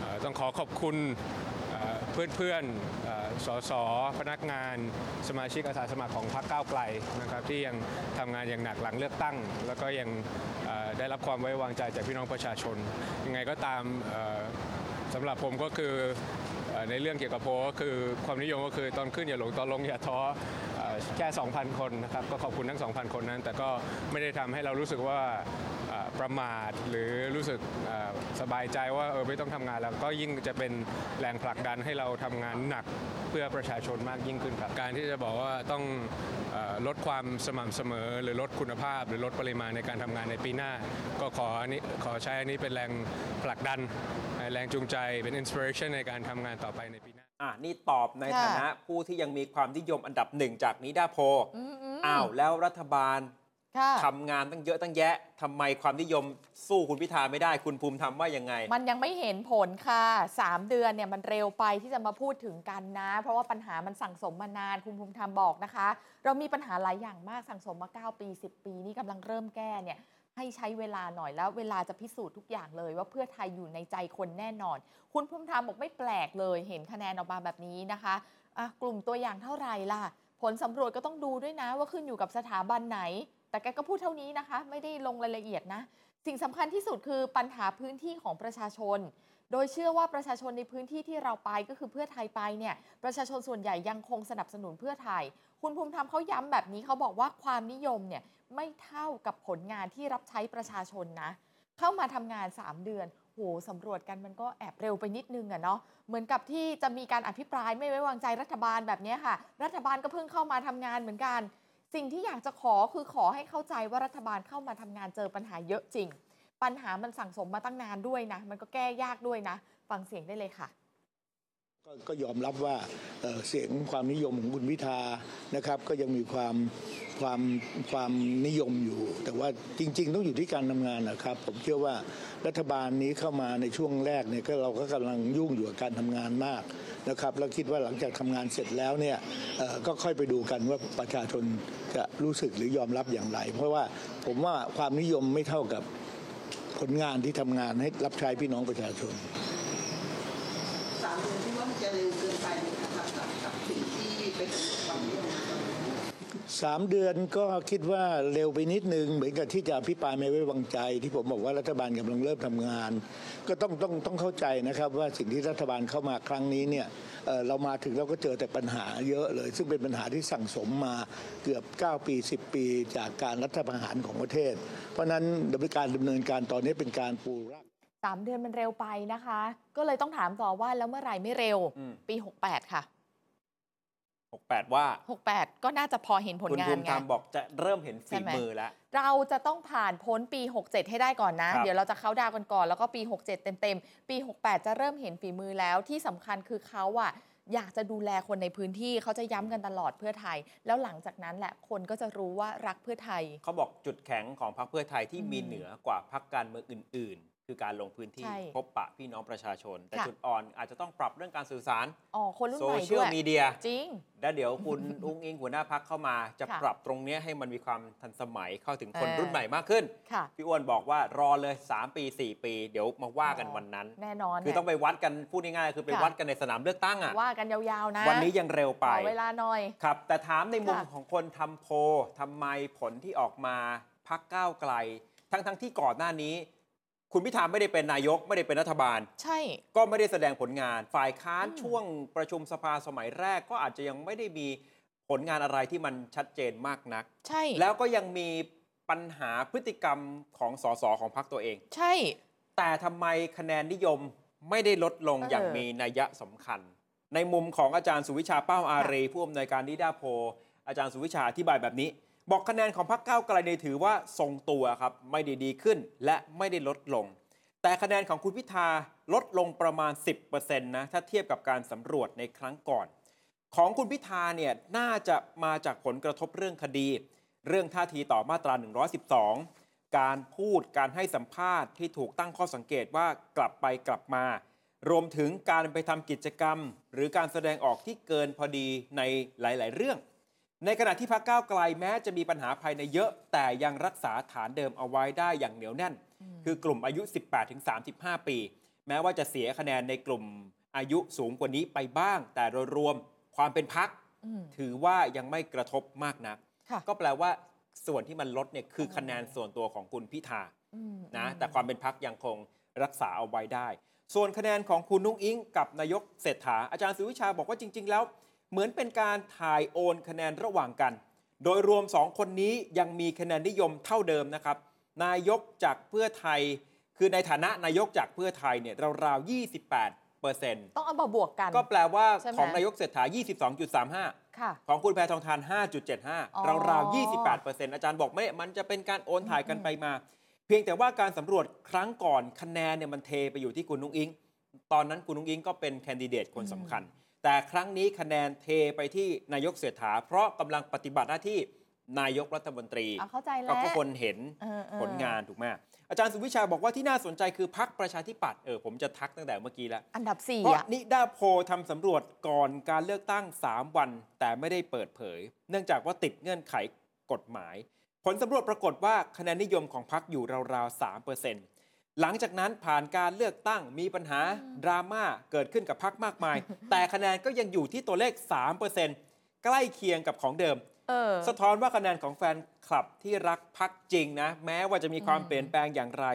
เอ่อต้องขอขอบคุณเอ่อเพื่อนๆเอ่อสสพนักงานสมาชิกอาสาสมัครของพรรคก้าวไกลนะครับที่ยังทำงานอย่างหนักหลังเลือกตั้ง แล้วก็ยังเอ่อได้รับความไว้วางใจจากพี่น้องประชาชนยังไงก็ตามเอ่อ สำหรับผมก็คือเอ่อ ในเรื่องเกี่ยวกับโพก็คือความนิยมก็คือตอนขึ้นอย่าหลงตอนลงอย่าท้อ แค่ 2,000 คนนะครับก็ขอบคุณทั้ง 2,000 คนนั้น แต่ก็ไม่ได้ทำให้เรารู้สึกว่าประมาทหรือรู้สึกสบายใจว่าเออไม่ต้องทำงานแล้วก็ยิ่งจะเป็นแรงผลักดันให้เราทำงานหนักเพื่อประชาชนมากยิ่งขึ้นครับ การที่จะบอกว่าต้องอลดความสม่ำเสมอ หรือลดคุณภาพ หรือลดปริมาณในการทำงานในปีหน้า ก็ขออันนี้ขอใช้อันนี้เป็นแรงผลักดัน แรงจูงใจเป็นอินสปิเรชันในการทำงานต่อไปในปีหน้า อะนี่ตอบในค่ะ ฐานะผู้ที่ยังมีความนิยมอันดับหนึ่งจากนิดาโพลอืมอืมอ้าวแล้วรัฐบาลค่ะ ทำงานตั้งเยอะตั้งแยะทำไมความนิยมสู้คุณพิธาไม่ได้ คุณภูมิธรรมว่ายังไง มันยังไม่เห็นผลค่ะ 3 เดือนเนี่ยมันเร็วไปที่จะมาพูดถึงกันนะ เพราะว่าปัญหามันสั่งสมมานานคุณภูมิธรรมบอกนะคะ เรามีปัญหาหลายอย่างมากสั่งสมมา 9 ปี 10 ปีนี่กำลังเริ่มแก้เนี่ย ให้ใช้เวลาหน่อยแล้วเวลาจะพิสูจน์ทุกอย่างเลย ว่าเพื่อไทยอยู่ในใจคนแน่นอน คุณภูมิธรรมบอกไม่แปลกเลย เห็นคะแนนออกมาแบบนี้นะคะอะกลุ่มตัวอย่างเท่าไหร่ล่ะ ผลสำรวจก็ต้องดูด้วยนะ ว่าขึ้นอยู่กับสถาบันไหน แต่แกก็พูดเท่านี้นะคะ ไม่ได้ลงรายละเอียดนะ สิ่งสำคัญที่สุดคือปัญหาพื้นที่ของประชาชน โดยเชื่อว่าประชาชนในพื้นที่ที่เราไปก็คือเพื่อไทยไปเนี่ยประชาชนส่วนใหญ่ยังคงสนับสนุนเพื่อไทย คุณภูมิธรรมเขาย้ำแบบนี้เขาบอกว่าความนิยมเนี่ย ไม่เท่ากับผลงานที่รับใช้ประชาชนนะ เข้ามาทำงาน 3 เดือนโหสำรวจกันมันก็แอบเร็วไปนิดนึงอะเนาะเหมือนกับที่จะมีการอภิปรายไม่ไว้วางใจรัฐบาลแบบนี้ค่ะ รัฐบาลก็เพิ่งเข้ามาทำงานเหมือนกัน สิ่งที่อยากจะขอคือขอให้เข้าใจว่ารัฐบาลเข้ามาทำงานเจอปัญหาเยอะจริง ปัญหามันสั่งสมมาตั้งนานด้วยนะ มันก็แก้ยากด้วยนะ ฟังเสียงได้เลยค่ะก็ก็ยอมรับว่าเเสียงความนิยมของคุณพิธานะครับ ก็ยังมีความ ความความนิยมอยู่ แต่ว่าจริง ๆ ต้องอยู่ที่การทำงานนะครับ ผมเชื่อว่ารัฐบาลนี้เข้ามาในช่วงแรกเนี่ยก็เราก็กำลังยุ่งอยู่กับการทำงานมากนะครับแล้วคิดว่าหลังจากทำงานเสร็จแล้วเนี่ยก็ค่อยไปดูกันว่าประชาชนจะรู้สึกหรือยอมรับอย่างไร เพราะว่าผมว่าความนิยมไม่เท่ากับผลงานที่ทำงานให้รับใช้พี่น้องประชาชน สามเดือนที่ว่ามันจะเร็วเกินไปไหมคะกับกับกับสิ่งที่เป็นความนิยม สามเดือนก็คิดว่าเร็วไปนิดนึง เหมือนกับที่จะอภิปรายไม่ไว้วางใจ ที่ผมบอกว่ารัฐบาลกำลังเริ่มทำงาน ก็ต้องต้องต้องเข้าใจนะครับ ว่าสิ่งที่รัฐบาลเข้ามาครั้งนี้เนี่ยเอ่อเรามาถึงเราก็เจอแต่ปัญหาเยอะเลย ซึ่งเป็นปัญหาที่สั่งสมมาเกือบ 9 ปี 10 ปี จากการรัฐประหารของประเทศ เพราะฉะนั้นดำเนินการดำเนินการตอนนี้เป็นการปูรากสามเดือนมันเร็วไปนะคะ ก็เลยต้องถามต่อว่าแล้วเมื่อไหร่ไม่เร็วอืมปี 68 ค่ะ 68 ว่า 68 ก็น่าจะพอเห็นผลคุณงาภูนมิไง ธรรมบอกจะเริ่มเห็นใช่ฝีไหม มือแล้ว เราจะต้องผ่านพ้นปี 67 ให้ได้ก่อนนะ ครับ เดี๋ยวเราจะเข้าดาวน์กันก่อน แล้วก็ปี 67 เต็มๆ ปี 68 จะเริ่มเห็นฝีมือแล้วที่สำคัญคือเขาอะอยากจะดูแลคนในพื้นที่เขาจะย้ำกันตลอดเพื่อไทย แล้วหลังจากนั้นแหละคนก็จะรู้ว่ารักเพื่อไทย เขาบอกจุดแข็งของพรรคเพื่อไทยที่อืมมีเหนือกว่าพรรคการเมืองอื่นๆ คือการลงพื้นที่ใช่ พบปะพี่น้องประชาชน แต่ค่ะจุดอ่อนอาจจะต้องปรับเรื่องการสื่อสารอ๋อคนรุ่นโซใหม่เชียด้ลวยมีเดีย จริง แล้วเดี๋ยวคุณ อุ้งอิงหัวหน้าพักเข้ามาจะค่ะปรับตรงเนี้ยให้มันมีความทันสมัยเข้าถึงคนเออ รุ่นใหม่มากขึ้น ค่ะ พี่อ้วนบอกว่ารอเลย 3 ปี 4 ปี เดี๋ยวมาว่ากันวันนั้น แน่นอนคือต้องไปวัดกันพูดง่ายๆคือไปค่ะวัดกันในสนามเลือกตั้งอะว่ากันยาวๆนะวันนี้ยังเร็วไป ขอเวลาหน่อย ครับ แต่ถามในมุมค่ะ ของคนทำโพลทำไมผลที่ออกมาพักก้าวไกล ทั้งทั้งๆที่ก่อนหน้านี้ คุณพิธาไม่ได้เป็นนายกไม่ได้เป็นรัฐบาล ใช่ ก็ไม่ได้แสดงผลงาน ฝ่ายค้านอืมช่วงประชุมสภาสมัยแรกก็อาจจะยังไม่ได้มีผลงานอะไรที่มันชัดเจนมากนัก ใช่ แล้วก็ยังมีปัญหาพฤติกรรมของสสของพรรคตัวเอง ใช่ แต่ทำไมคะแนนนิยมไม่ได้ลดลงเออออย่างมีนัยสำคัญ ในมุมของอาจารย์สุวิชาเป้าอารีผู้อำนวยการนิดาโพลอาจารย์สุวิชาอธิบายแบบนี้ บอกคะแนนของพรรคก้าวไกลเนี่ยถือว่าทรงตัวครับไม่ได้ดีขึ้นและไม่ได้ลดลง แต่คะแนนของคุณพิธาลดลงประมาณ 10%นะถ้าเทียบกับการสำรวจในครั้งก่อน ของคุณพิธาเนี่ยน่าจะมาจากผลกระทบเรื่องคดี เรื่องท่าทีต่อมาตรา 112 การพูดการให้สัมภาษณ์ที่ถูกตั้งข้อสังเกตว่ากลับไปกลับมา รวมถึงการไปทำกิจกรรม หรือการแสดงออกที่เกินพอดีในหลาย ๆ เรื่อง ในขณะที่พรรคก้าวไกลแม้จะมีปัญหาภายในเยอะ แต่ยังรักษาฐานเดิมเอาไว้ได้อย่างเหนียวแน่น คือกลุ่มอายุ 18-35 ปี แม้ว่าจะเสียคะแนนในกลุ่มอายุสูงกว่านี้ไปบ้าง แต่โดยรวมความเป็นพักอืมถือว่ายังไม่กระทบมากนักค่ะก็แปลว่าส่วนที่มันลดเนี่ยคือคะแนนส่วนตัวของคุณพิธาอืมนะอืมแต่ความเป็นพักยังคงรักษาเอาไว้ได้ ส่วนคะแนนของคุณนุ้งอิงกับนายกเศรษฐาอาจารย์สุวิชาบอกว่าจริง ๆ แล้ว เหมือนเป็นการถ่ายโอนคะแนนระหว่างกัน โดยรวมสองคนนี้ยังมีคะแนนนิยมเท่าเดิมนะครับ นายกจากเพื่อไทย คือในฐานะนายกจากเพื่อไทยเนี่ยราวๆ 28เปอร์เซ็นต์ต้องเอามาบวกกัน ก็แปลว่าใช่ไหมของนายกเศรษฐา 22.35ค่ะของคุณแพทองทานอ๋อ5.75 ราวๆ28อาจารย์บอกไม่ มันจะเป็นการโอนถ่ายกันไปมา เพียงแต่ว่าการสำรวจครั้งก่อนคะแนนเนี่ยมันเทไปอยู่ที่คุณนุ้งอิง ตอนนั้นคุณนุ้งอิงก็เป็นแคนดิเดตคนสำคัญ แต่ครั้งนี้คะแนนเทไปที่นายกเศรษฐา เพราะกำลังปฏิบัติหน้าที่นายกรัฐมนตรีเอาเข้าใจก็แล้วทุกคนเห็นเออเออผลงานถูกไหมอาจารย์สุวิชาบอกว่าที่น่าสนใจคือพักประชาธิปัตย์เออผมจะทักตั้งแต่เมื่อกี้แล้ว อันดับสี่เพราะอะนิดาโพลทำสำรวจก่อนการเลือกตั้ง 3 วัน แต่ไม่ได้เปิดเผย เนื่องจากว่าติดเงื่อนไขกฎหมาย ผลสำรวจปรากฏว่าคะแนนนิยมของพรรคอยู่ราวๆ3% หลังจากนั้นผ่านการเลือกตั้งมีปัญหาดราม่าเกิดขึ้นกับพรรคมากมาย แต่คะแนนก็ยังอยู่ที่ตัวเลข 3%ใกล้เคียงกับของเดิมเออสะท้อนว่าคะแนนของแฟนคลับที่รักพักจริงนะ แม้ว่าจะมีความอืมเปลี่ยนแปลงอย่างไร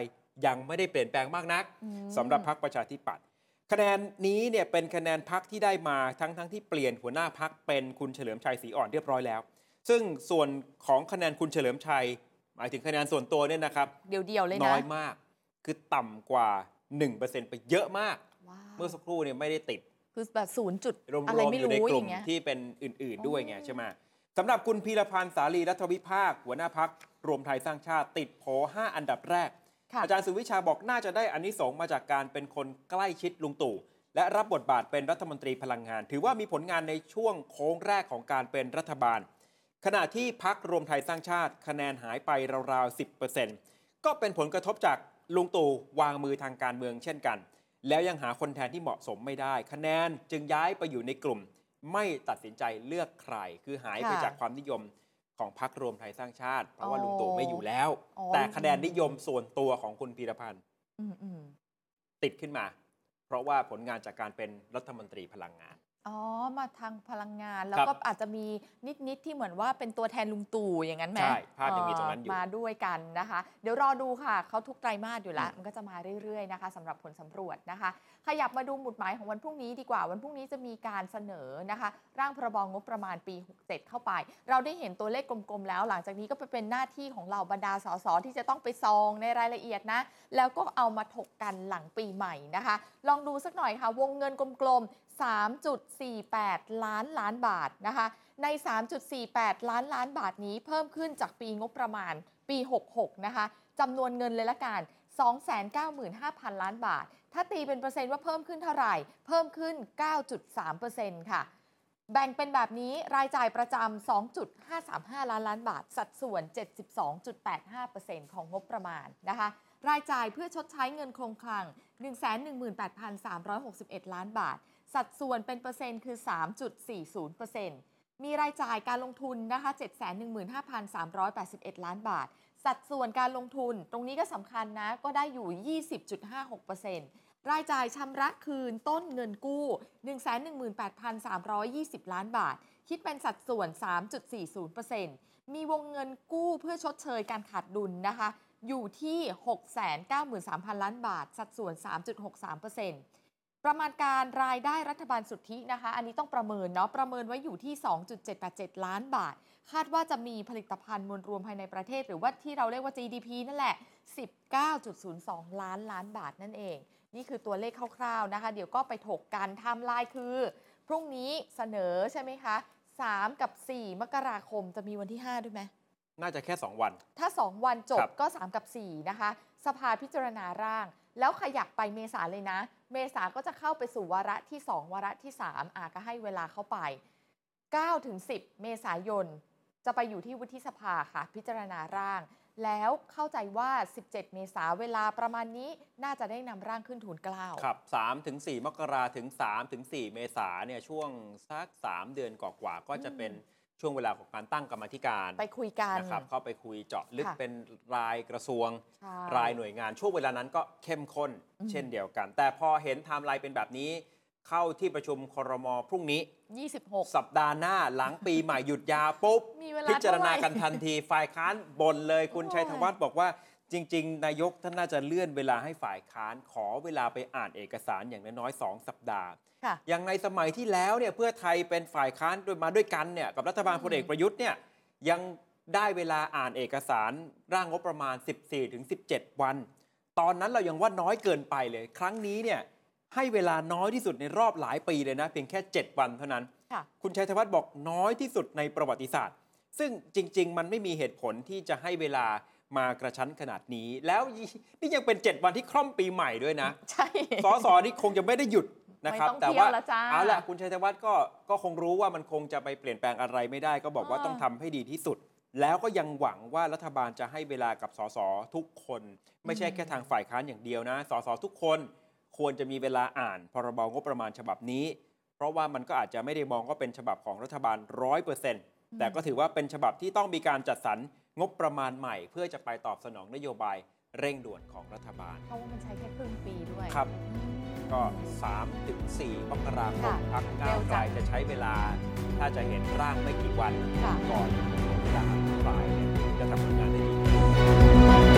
ยังไม่ได้เปลี่ยนแปลงมากนักอืมสำหรับพักประชาธิปัตย์คะแนนนี้เนี่ยเป็นคะแนนพักที่ได้มาทั้งทั้งที่เปลี่ยนหัวหน้าพักเป็นคุณเฉลิมชัยศรีอ่อนเรียบร้อยแล้ว ซึ่งส่วนของคะแนนคุณเฉลิมชัย หมายถึงคะแนนส่วนตัวเนี่ยนะครับเดียวๆเลยนะน้อยมาก คือต่ำกว่า 1%ไปเยอะมาก ว้าวเมื่อสักครู่เนี่ยไม่ได้ติด คือแบบศูนย์จุดรวมอะไรๆไม่อยู่ในรู้กอลุ่มย่างเงี้ย ที่เป็นอื่น ๆ ด้วยไงอ๋อใช่ไหมสำหรับคุณพีรพันธ์สาลีรัฐวิภาค หัวหน้าพักรวมไทยสร้างชาติติดโผ5อันดับแรก ค่ะ อาจารย์สุวิชาบอกน่าจะได้อานิสงส์มาจากการเป็นคนใกล้ชิดลุงตู่ และรับบทบาทเป็นรัฐมนตรีพลังงาน ถือว่ามีผลงานในช่วงโค้งแรกของการเป็นรัฐบาล ขณะที่พักรวมไทยสร้างชาติคะแนนหายไปราวๆ 10%ก็เป็นผลกระทบจาก ลุงตู่วางมือทางการเมืองเช่นกัน แล้วยังหาคนแทนที่เหมาะสมไม่ได้ คะแนนจึงย้ายไปอยู่ในกลุ่ม ไม่ตัดสินใจเลือกใคร คือหายไปค่ะจากความนิยมของพักรวมไทยสร้างชาติ เพราะว่าอ๋อลุงตู่ไม่อยู่แล้วอ๋อแต่คะแนนนิยมส่วนตัวของคุณพีรพันธ์อืมอืมติดขึ้นมา เพราะว่าผลงานจากการเป็นรัฐมนตรีพลังงาน อ๋อ มาทางพลังงาน แล้วครับก็อาจจะมีนิด ๆ ที่เหมือนว่าเป็นตัวแทนลุงตู่อย่างนั้นไหมใช่ภาพยังมีตรงนั้นอยู่เมาด้วยกันนะคะ เดี๋ยวรอดูค่ะ เขาทุกไตรมาสอยู่แล้ว มันก็จะมาเรื่อย ๆ นะคะสำหรับผลสำรวจนะคะ ขยับมาดูหมุดหมายของวันพรุ่งนี้ดีกว่า วันพรุ่งนี้จะมีการเสนอนะคะ ร่างพรบงบประมาณปี 67 เข้าไป เราได้เห็นตัวเลขกลม ๆ แล้ว หลังจากนี้ก็ไปเป็นหน้าที่ของเราบรรดาสสที่จะต้องไปซองในรายละเอียดนะ แล้วก็เอามาถกกันหลังปีใหม่นะคะ ลองดูสักหน่อยค่ะ วงเงินกลม ๆ 3.48 ล้านล้านบาทนะคะใน 3.48 ล้านล้านบาทนี้เพิ่มขึ้นจากปีงบประมาณปี 66 นะคะจำนวนเงินเลยละกัน 295,000 ล้านบาท ถ้าตีเป็นเปอร์เซ็นต์ว่าเพิ่มขึ้นเท่าไหร่ เพิ่มขึ้น 9.3%ค่ะแบ่งเป็นแบบนี้รายจ่ายประจำ 2.535 ล้านล้านบาท สัดส่วน 72.85%ของงบประมาณนะคะ รายจ่ายเพื่อชดใช้เงินคงคลัง 118,361 ล้านบาท สัดส่วนเป็นเปอร์เซ็นต์คือ 3.40%มีรายจ่ายการลงทุนนะคะ 715,381 ล้านบาท สัดส่วนการลงทุนตรงนี้ก็สำคัญนะ ก็ได้อยู่ 20.56%รายจ่ายชำระคืนต้นเงินกู้ 118,320 ล้านบาท คิดเป็นสัดส่วน 3.40%มีวงเงินกู้เพื่อชดเชยการขาดดุลนนะคะ อยู่ที่ 693,000 ล้านบาท สัดส่วน 3.63% ประมาณการรายได้รัฐบาลสุทธินะคะ อันนี้ต้องประเมินเนาะประเมินไว้อยู่ที่ 2.787 ล้านบาท คาดว่าจะมีผลิตภัณฑ์มวลรวมภายในประเทศ หรือว่าที่เราเรียกว่า GDP นั่นแหละ 19.02 ล้านล้านบาทนั่นเอง นี่คือตัวเลขคร่าวๆนะคะ เดี๋ยวก็ไปถกกันไทม์ไลน์คือ พรุ่งนี้เสนอใช่ไหมคะ 3 กับ 4 มกราคมจะมีวันที่ 5 ด้วยไหม น่าจะแค่ 2 วัน ถ้า 2 วันจบครับก็ 3 กับ 4 นะคะ สภาพิจารณาร่าง แล้วขยับไปเมษาเลยนะ เมษาก็จะเข้าไปสู่วาระที่ 2 วาระที่ 3 อาก็ให้เวลาเข้าไป9ถึง10 เมษายน จะไปอยู่ที่วุฒิสภาค่ะ พิจารณาร่าง แล้วเข้าใจว่า 17 เมษาเวลาประมาณนี้น่าจะได้นำร่างขึ้นทูลเกล้าครับ3ถึง4มกราถึง3ถึง4เมษาเนี่ยช่วงสัก 3 เดือนกว่าๆก็จะเป็น ช่วงเวลาของการตั้งกรรมาธิการไปคุยกันนะครับเข้าไปคุยเจาะลึกค่ะเป็นรายกระทรวง ใช่รายหน่วยงาน ช่วงเวลานั้นก็เข้มข้น อืม เช่นเดียวกัน แต่พอเห็นไทม์ไลน์เป็นแบบนี้ เข้าที่ประชุมครมพรุ่งนี้ 26 สัปดาห์หน้าหลังปีใหม่หยุดยาวปุ๊บ มีเวลาพิจารณาเท่าไหร่กันทันที ฝ่ายค้านบ่นเลยคุณโอ้ย ชัยธวัฒน์บอกว่า จริง ๆ นายกท่านน่าจะเลื่อนเวลาให้ฝ่ายค้านขอเวลาไปอ่านเอกสารอย่างน้อยๆสองสัปดาห์ ค่ะ อย่างในสมัยที่แล้วเนี่ยเพื่อไทยเป็นฝ่ายค้านโดยมาด้วยกันเนี่ยกับรัฐบาลอืมพลเอกประยุทธ์เนี่ยยังได้เวลาอ่านเอกสารร่างงบประมาณ 14-17 วัน ตอนนั้นเรายังว่าน้อยเกินไปเลย ครั้งนี้เนี่ยให้เวลาน้อยที่สุดในรอบหลายปีเลยนะ เพียงแค่ 7 วันเท่านั้น ค่ะ คุณชัยธวัฒน์บอกน้อยที่สุดในประวัติศาสตร์ ซึ่งจริง ๆ มันไม่มีเหตุผลที่จะให้เวลา มากระชั้นขนาดนี้ แล้วนี่ยังเป็น 7 วันที่คล่อมปีใหม่ด้วยนะ ใช่สอสอนี่คงจะไม่ได้หยุดนะครับไม่ต้องแต่เที่ยวว่าแล้วจ้าเอาละคุณชัยธวัฒน์ก็ก็คงรู้ว่ามันคงจะไปเปลี่ยนแปลงอะไรไม่ได้ ก็บอกว่าอ่าต้องทำให้ดีที่สุด แล้วก็ยังหวังว่ารัฐบาลจะให้เวลากับสสทุกคน ไม่ใช่แค่ทางฝ่ายค้านอย่างเดียวนะสสทุกคนควรจะมีเวลาอ่านพรบงบประมาณฉบับนี้ เพราะว่ามันก็อาจจะไม่ได้มองว่าเป็นฉบับของรัฐบาลร้อยเปอร์เซ็นต์แต่ก็ถือว่าเป็นฉบับที่ต้องมีการจัดสรร งบประมาณใหม่ เพื่อจะไปตอบสนองนโยบายเร่งด่วนของรัฐบาล เพราะว่ามันใช้แค่ครึ่งปีด้วย ครับ ก็ 3 ถึง4มกราคมค่ะพักก้าวไกลเร็วจังจะใช้เวลา ถ้าจะเห็นร่างไม่กี่วัน ค่ะ ก่อนเวลาอภิปรายเนี่ยจะทำผลงานได้ดี